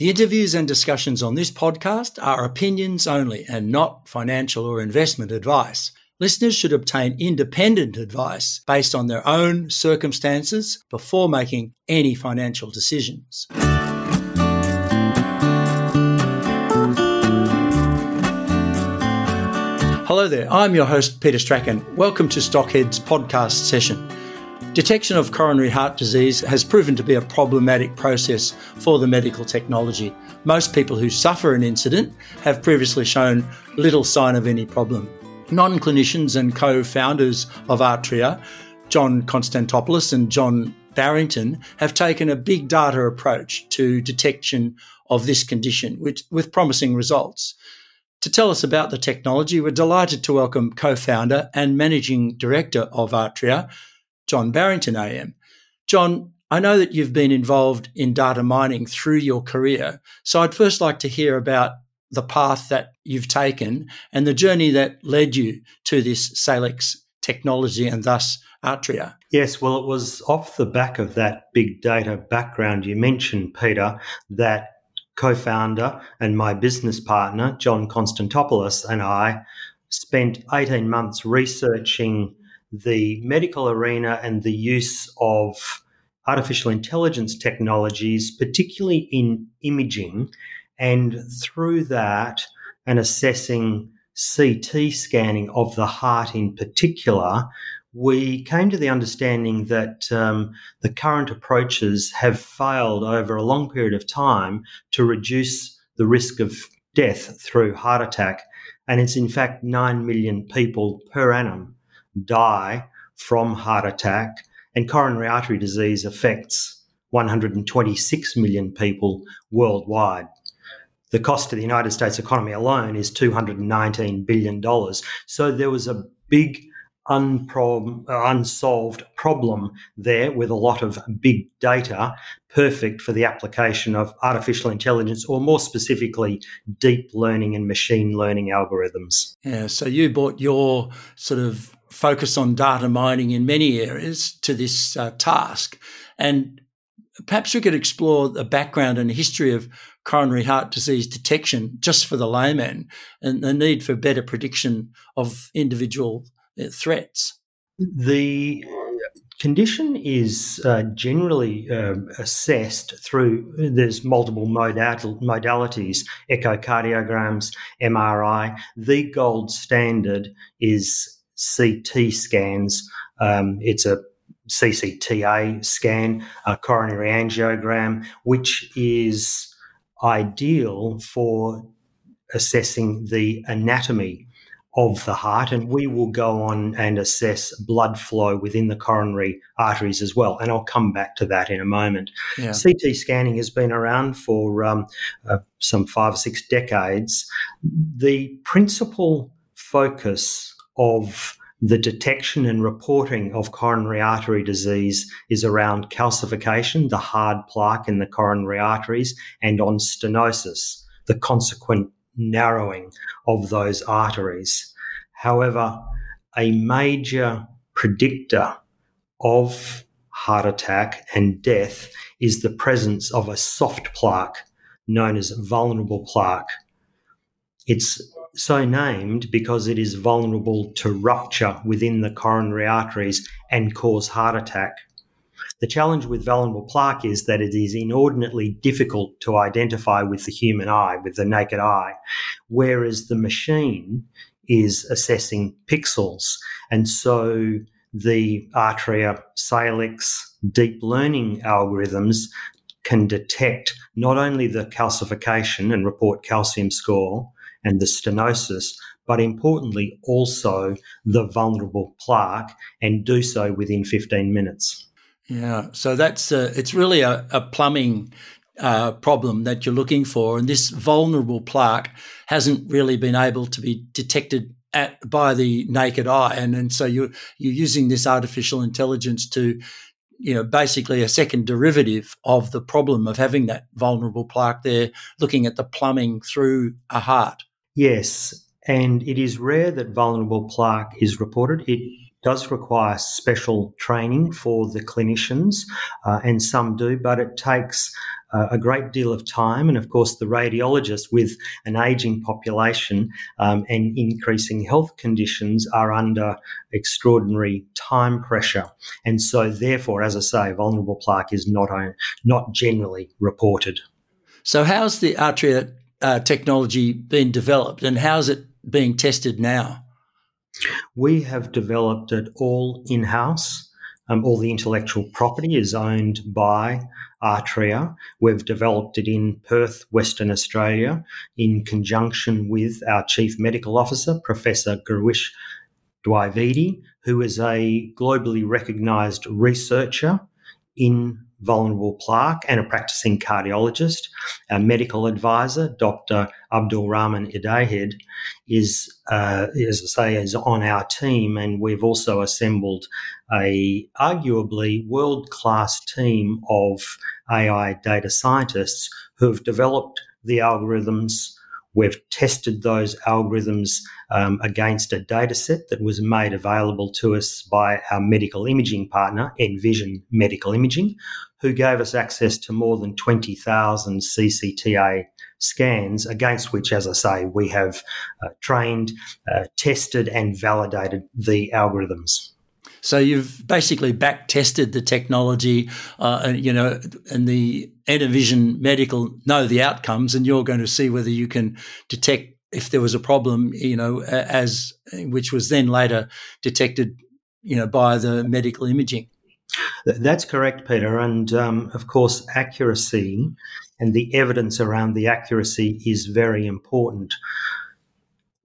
The interviews and discussions on this podcast are opinions only and not financial or investment advice. Listeners should obtain independent advice based on their own circumstances before making any financial decisions. Hello there, I'm your host, Peter Strachan. Welcome to Stockhead's podcast session. Detection of coronary heart disease has proven to be a problematic process for the medical technology. Most people who suffer an incident have previously shown little sign of any problem. Non clinicians and co founders of Artrya, John Konstantopoulos and John Barrington, have taken a big data approach to detection of this condition with, with promising results. To tell us about the technology, we're delighted to welcome co founder and managing director of Artrya, John Barrington AM. John, I know that you've been involved in data mining through your career. So I'd first like to hear about the path that you've taken and the journey that led you to this Salix technology and thus Artrya. Yes, well, it was off the back of that big data background you mentioned, Peter, that co founder and my business partner, John Konstantopoulos, and I spent 18 months researching the medical arena and the use of artificial intelligence technologies, particularly in imaging, and through that, and assessing CT scanning of the heart in particular, we came to the understanding that um, the current approaches have failed over a long period of time to reduce the risk of death through heart attack. And it's in fact 9 million people per annum die from heart attack, and coronary artery disease affects 126 million people worldwide. The cost to the United States economy alone is $219 billion. So there was a big unprob- unsolved problem there with a lot of big data, perfect for the application of artificial intelligence, or more specifically, deep learning and machine learning algorithms. Yeah, so you bought your sort of focus on data mining in many areas to this uh, task. And perhaps we could explore the background and history of coronary heart disease detection just for the layman and the need for better prediction of individual uh, threats. The condition is uh, generally uh, assessed through there's multiple modal, modalities echocardiograms mri the gold standard is CT scans. Um, it's a CCTA scan, a coronary angiogram, which is ideal for assessing the anatomy of the heart. And we will go on and assess blood flow within the coronary arteries as well. And I'll come back to that in a moment. Yeah. CT scanning has been around for um, uh, some five or six decades. The principal focus of the detection and reporting of coronary artery disease is around calcification, the hard plaque in the coronary arteries, and on stenosis, the consequent narrowing of those arteries. However, a major predictor of heart attack and death is the presence of a soft plaque known as vulnerable plaque. It's so named because it is vulnerable to rupture within the coronary arteries and cause heart attack. The challenge with vulnerable plaque is that it is inordinately difficult to identify with the human eye, with the naked eye, whereas the machine is assessing pixels. And so the Artrya Salix deep learning algorithms can detect not only the calcification and report calcium score, and the stenosis, but importantly also the vulnerable plaque and do so within 15 minutes. Yeah, so that's a, it's really a, a plumbing uh, problem that you're looking for, and this vulnerable plaque hasn't really been able to be detected at, by the naked eye, and and so you're you're using this artificial intelligence to you know, basically a second derivative of the problem of having that vulnerable plaque there, looking at the plumbing through a heart. Yes, and it is rare that vulnerable plaque is reported. It does require special training for the clinicians, uh, and some do, but it takes uh, a great deal of time. And of course, the radiologists, with an aging population um, and increasing health conditions, are under extraordinary time pressure. And so, therefore, as I say, vulnerable plaque is not, not generally reported. So, how's the Artrya uh, technology been developed and how's it being tested now? We have developed it all in house. Um, all the intellectual property is owned by Artrya. We've developed it in Perth, Western Australia, in conjunction with our Chief Medical Officer, Professor Girish Dwivedi, who is a globally recognised researcher in vulnerable plaque and a practicing cardiologist. Our medical advisor, Dr. Abdul Rahman Ihdayhid, is, uh, as I say, is on our team, and we've also assembled a arguably world class team of AI data scientists who have developed the algorithms We've tested those algorithms um, against a data set that was made available to us by our medical imaging partner, Envision Medical Imaging, who gave us access to more than 20,000 CCTA scans, against which, as I say, we have uh, trained, uh, tested, and validated the algorithms. So you've basically back tested the technology, uh, and you know, and the Envision Medical know the outcomes, and you're going to see whether you can detect if there was a problem, you know, as which was then later detected, you know, by the medical imaging. That's correct, Peter. And um, of course, accuracy and the evidence around the accuracy is very important.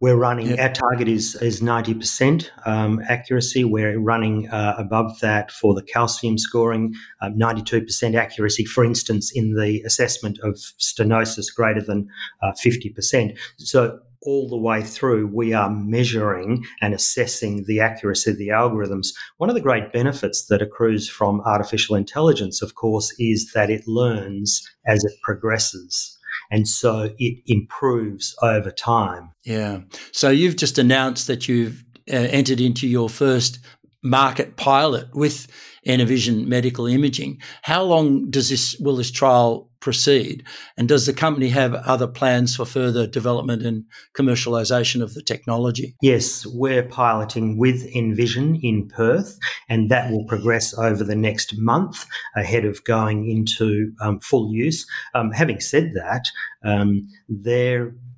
We're running, yep. our target is, is 90% um, accuracy. We're running uh, above that for the calcium scoring, uh, 92% accuracy, for instance, in the assessment of stenosis greater than uh, 50%. So all the way through, we are measuring and assessing the accuracy of the algorithms. One of the great benefits that accrues from artificial intelligence, of course, is that it learns as it progresses and so it improves over time. Yeah. So you've just announced that you've uh, entered into your first market pilot with Envision Medical Imaging. How long does this will this trial proceed? And does the company have other plans for further development and commercialization of the technology? Yes, we're piloting with Envision in Perth, and that will progress over the next month ahead of going into um, full use. Um, having said that, um,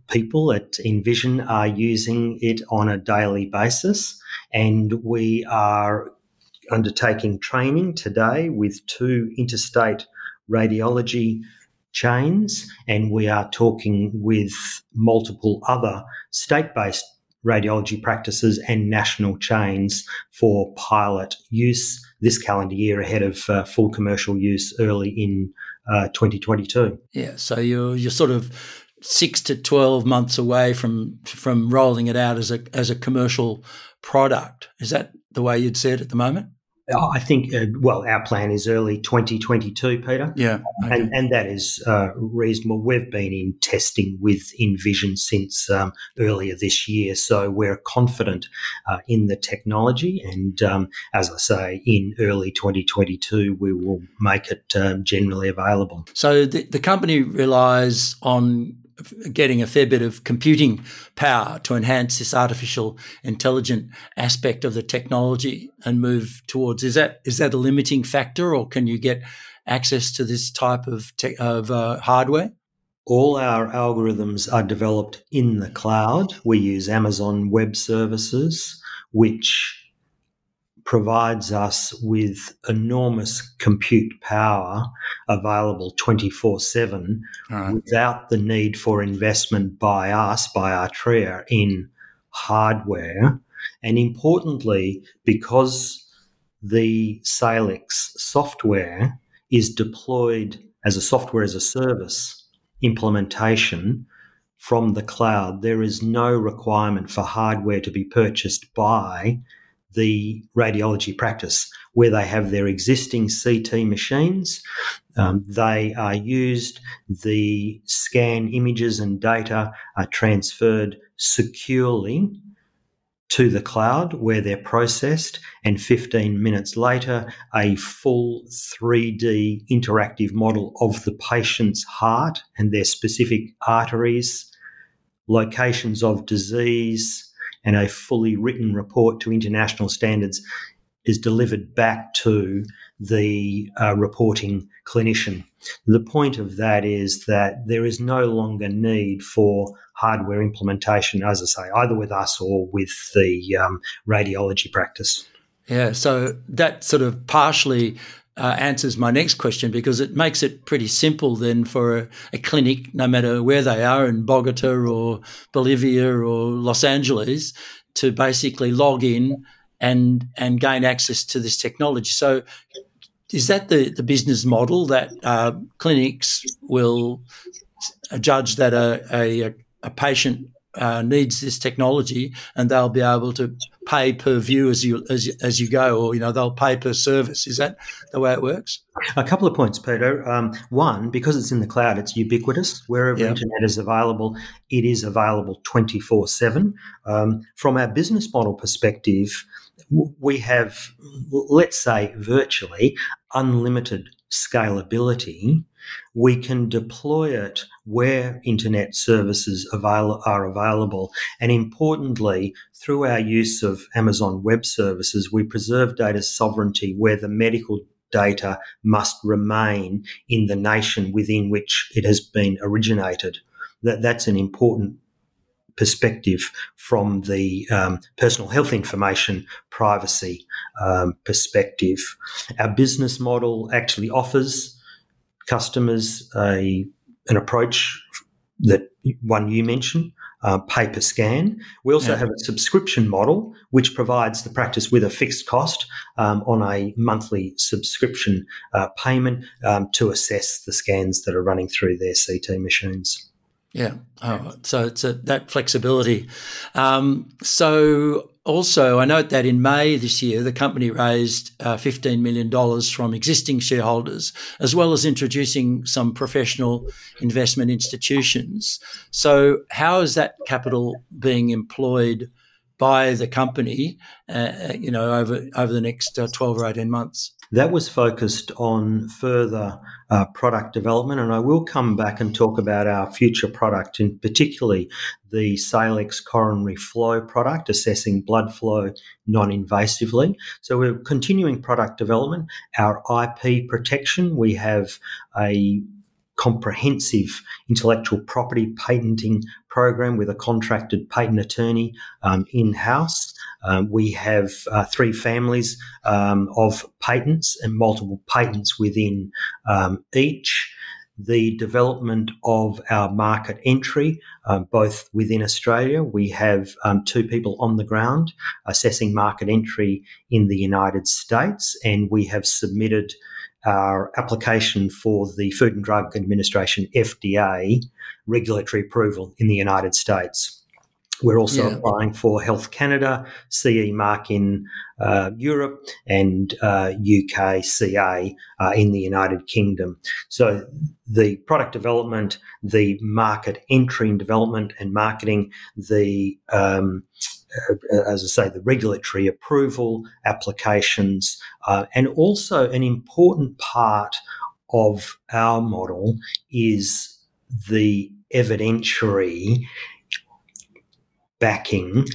people at Envision are using it on a daily basis, and we are undertaking training today with two interstate radiology chains, and we are talking with multiple other state based radiology practices and national chains for pilot use this calendar year ahead of uh, full commercial use early in uh, 2022. Yeah, so you're you're sort of six to twelve months away from from rolling it out as a as a commercial product. Is that the way you'd see it at the moment? I think, uh, well, our plan is early 2022, Peter. Yeah. Okay. And, and that is uh, reasonable. We've been in testing with Envision since um, earlier this year. So we're confident uh, in the technology. And um, as I say, in early 2022, we will make it um, generally available. So the, the company relies on getting a fair bit of computing power to enhance this artificial intelligent aspect of the technology and move towards is that is that a limiting factor or can you get access to this type of te- of uh, hardware? All our algorithms are developed in the cloud. We use amazon web services which provides us with enormous compute power available 24 7 right. without the need for investment by us, by Artrya, in hardware. And importantly, because the Salix software is deployed as a software as a service implementation from the cloud, there is no requirement for hardware to be purchased by the radiology practice where they have their existing CT machines. Um, they are used, the scan images and data are transferred securely to the cloud where they're processed, and 15 minutes later, a full 3D interactive model of the patient's heart and their specific arteries, locations of disease, and a fully written report to international standards is delivered back to the uh, reporting clinician. The point of that is that there is no longer need for hardware implementation, as I say, either with us or with the um, radiology practice. Yeah, so that sort of partially uh, answers my next question because it makes it pretty simple then for a, a, clinic, no matter where they are in Bogota or Bolivia or Los Angeles, to basically log in and and gain access to this technology. So, is that the the business model that uh, clinics will judge that a a, a patient uh, needs this technology, and they'll be able to pay per view as you as, as you go, or you know they'll pay per service. Is that the way it works? A couple of points, Peter. Um, one, because it's in the cloud, it's ubiquitous. Wherever yep. internet is available, it is available twenty four um, seven. From our business model perspective, we have, let's say, virtually unlimited scalability. We can deploy it where internet services avail- are available. And importantly, through our use of Amazon Web Services, we preserve data sovereignty where the medical data must remain in the nation within which it has been originated. That, that's an important perspective from the um, personal health information privacy um, perspective. Our business model actually offers customers a, an approach that one you mentioned. Uh, pay per scan. We also yeah. have a subscription model which provides the practice with a fixed cost um, on a monthly subscription uh, payment um, to assess the scans that are running through their CT machines. Yeah. Oh, so it's a, that flexibility. Um, so also, I note that in May this year, the company raised uh, $15 million from existing shareholders, as well as introducing some professional investment institutions. So, how is that capital being employed by the company, uh, you know, over over the next uh, 12 or 18 months? That was focused on further uh, product development, and I will come back and talk about our future product, in particularly the Salix coronary flow product, assessing blood flow non-invasively. So we're continuing product development. Our IP protection, we have a comprehensive intellectual property patenting program with a contracted patent attorney um, in house. Um, we have uh, three families um, of patents and multiple patents within um, each. The development of our market entry, uh, both within Australia, we have um, two people on the ground assessing market entry in the United States, and we have submitted our application for the Food and Drug Administration FDA regulatory approval in the United States. We're also yeah. applying for Health Canada, CE mark in uh, Europe, and uh, UK CA uh, in the United Kingdom. So the product development, the market entry and development and marketing, the um, uh, as I say, the regulatory approval applications, uh, and also an important part of our model is the evidentiary backing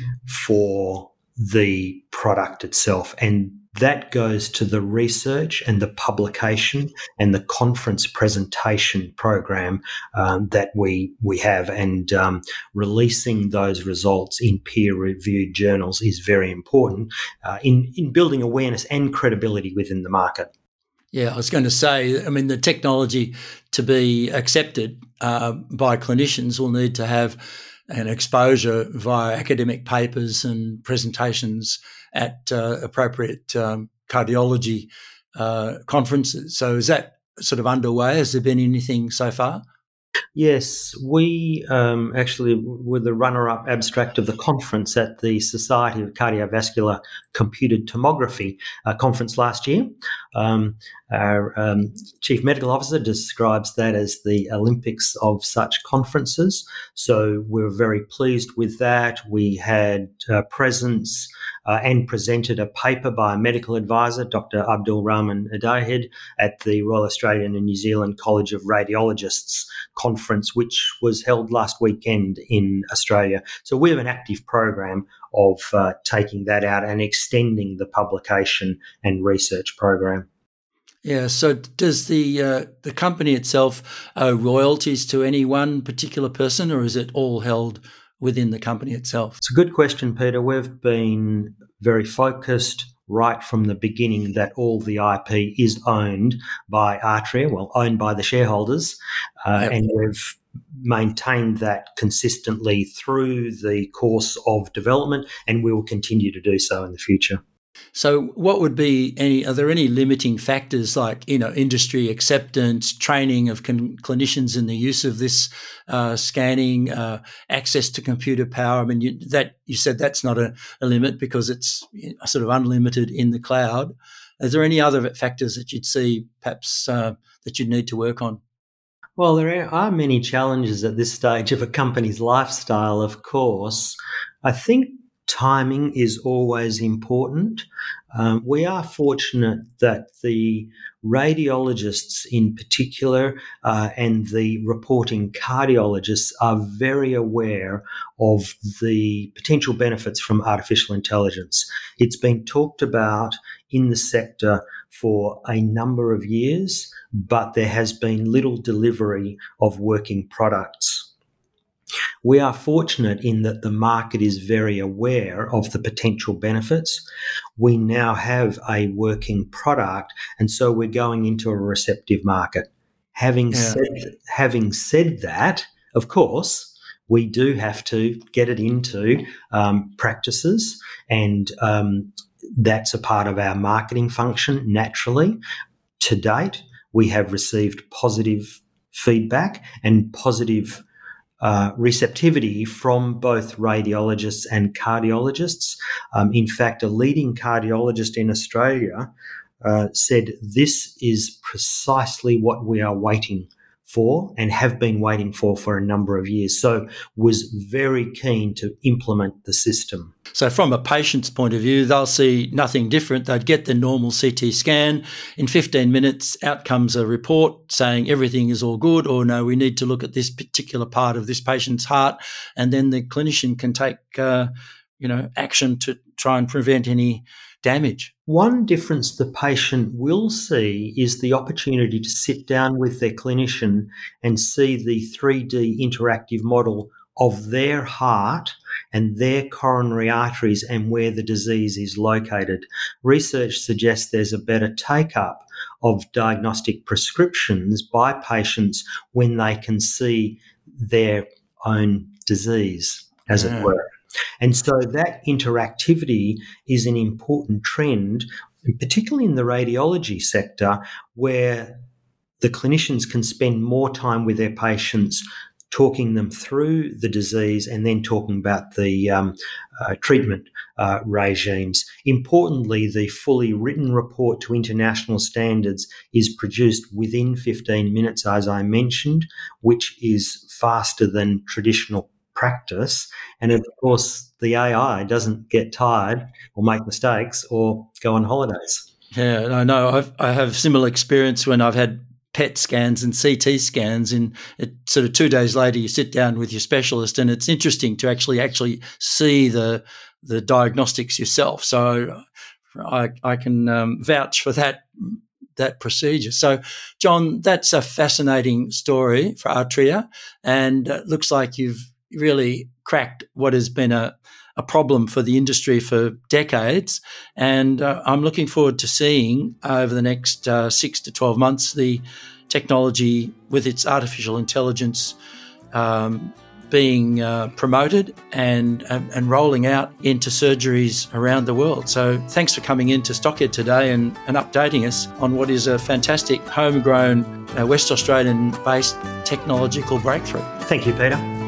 for the product itself. And that goes to the research and the publication and the conference presentation program um, that we we have, and um, releasing those results in peer-reviewed journals is very important uh, in in building awareness and credibility within the market. Yeah, I was going to say, I mean, the technology to be accepted uh, by clinicians will need to have and exposure via academic papers and presentations at uh, appropriate um, cardiology uh, conferences. So is that sort of underway? Has there been anything so far? Yes, we um, actually were the runner up abstract of the conference at the Society of Cardiovascular Computed Tomography uh, conference last year. Um, our um, chief medical officer describes that as the Olympics of such conferences. So we're very pleased with that. We had uh, presence uh, and presented a paper by a medical advisor, Dr. Abdul Rahman Ihdayhid, at the Royal Australian and New Zealand College of Radiologists conference, which was held last weekend in Australia. So we have an active program of uh, taking that out and extending the publication and research program. Yeah. So, does the uh, the company itself owe royalties to any one particular person, or is it all held within the company itself? It's a good question, Peter. We've been very focused right from the beginning that all the IP is owned by Artrya, well, owned by the shareholders, uh, and we've maintained that consistently through the course of development, and we will continue to do so in the future. So, what would be any? Are there any limiting factors like you know industry acceptance, training of con- clinicians in the use of this uh, scanning, uh, access to computer power? I mean, you, that you said that's not a, a, limit because it's sort of unlimited in the cloud. Is there any other factors that you'd see perhaps uh, that you'd need to work on? Well, there are many challenges at this stage of a company's lifestyle, of course. I think timing is always important. Um, we are fortunate that the radiologists, in particular, uh, and the reporting cardiologists are very aware of the potential benefits from artificial intelligence. It's been talked about in the sector for a number of years, but there has been little delivery of working products. We are fortunate in that the market is very aware of the potential benefits. We now have a working product, and so we're going into a receptive market. Having yeah. said having said that, of course, we do have to get it into um, practices, and um, that's a part of our marketing function naturally. To date, we have received positive feedback and positive uh, receptivity from both radiologists and cardiologists. Um, in fact, a leading cardiologist in Australia uh, said this is precisely what we are waiting for and have been waiting for for a number of years. So was very keen to implement the system. So from a patient's point of view, they'll see nothing different. They'd get the normal CT scan. In 15 minutes, out comes a report saying everything is all good, or no, we need to look at this particular part of this patient's heart, and then the clinician can take, uh, you know, action to try and prevent any damage. One difference the patient will see is the opportunity to sit down with their clinician and see the 3D interactive model of their heart and their coronary arteries and where the disease is located. Research suggests there's a better take up of diagnostic prescriptions by patients when they can see their own disease, as yeah. it mm. were. And so that interactivity is an important trend, particularly in the radiology sector, where the clinicians can spend more time with their patients talking them through the disease and then talking about the um, uh, treatment uh, regimes. Importantly, the fully written report to international standards is produced within 15 minutes, as I mentioned, which is faster than traditional practice. And of course, the AI doesn't get tired or make mistakes or go on holidays. Yeah, I know. I've, I have similar experience when I've had PET scans and CT scans, and it, sort of two days later you sit down with your specialist, and it's interesting to actually actually see the the diagnostics yourself. So I, I can um, vouch for that that procedure. So, John, that's a fascinating story for Artrya, and it looks like you've really cracked what has been a, a problem for the industry for decades. And uh, I'm looking forward to seeing over the next uh, six to 12 months the technology with its artificial intelligence um, being uh, promoted and, and rolling out into surgeries around the world. So thanks for coming in to Stockhead today and, and updating us on what is a fantastic homegrown uh, West Australian based technological breakthrough. Thank you, Peter.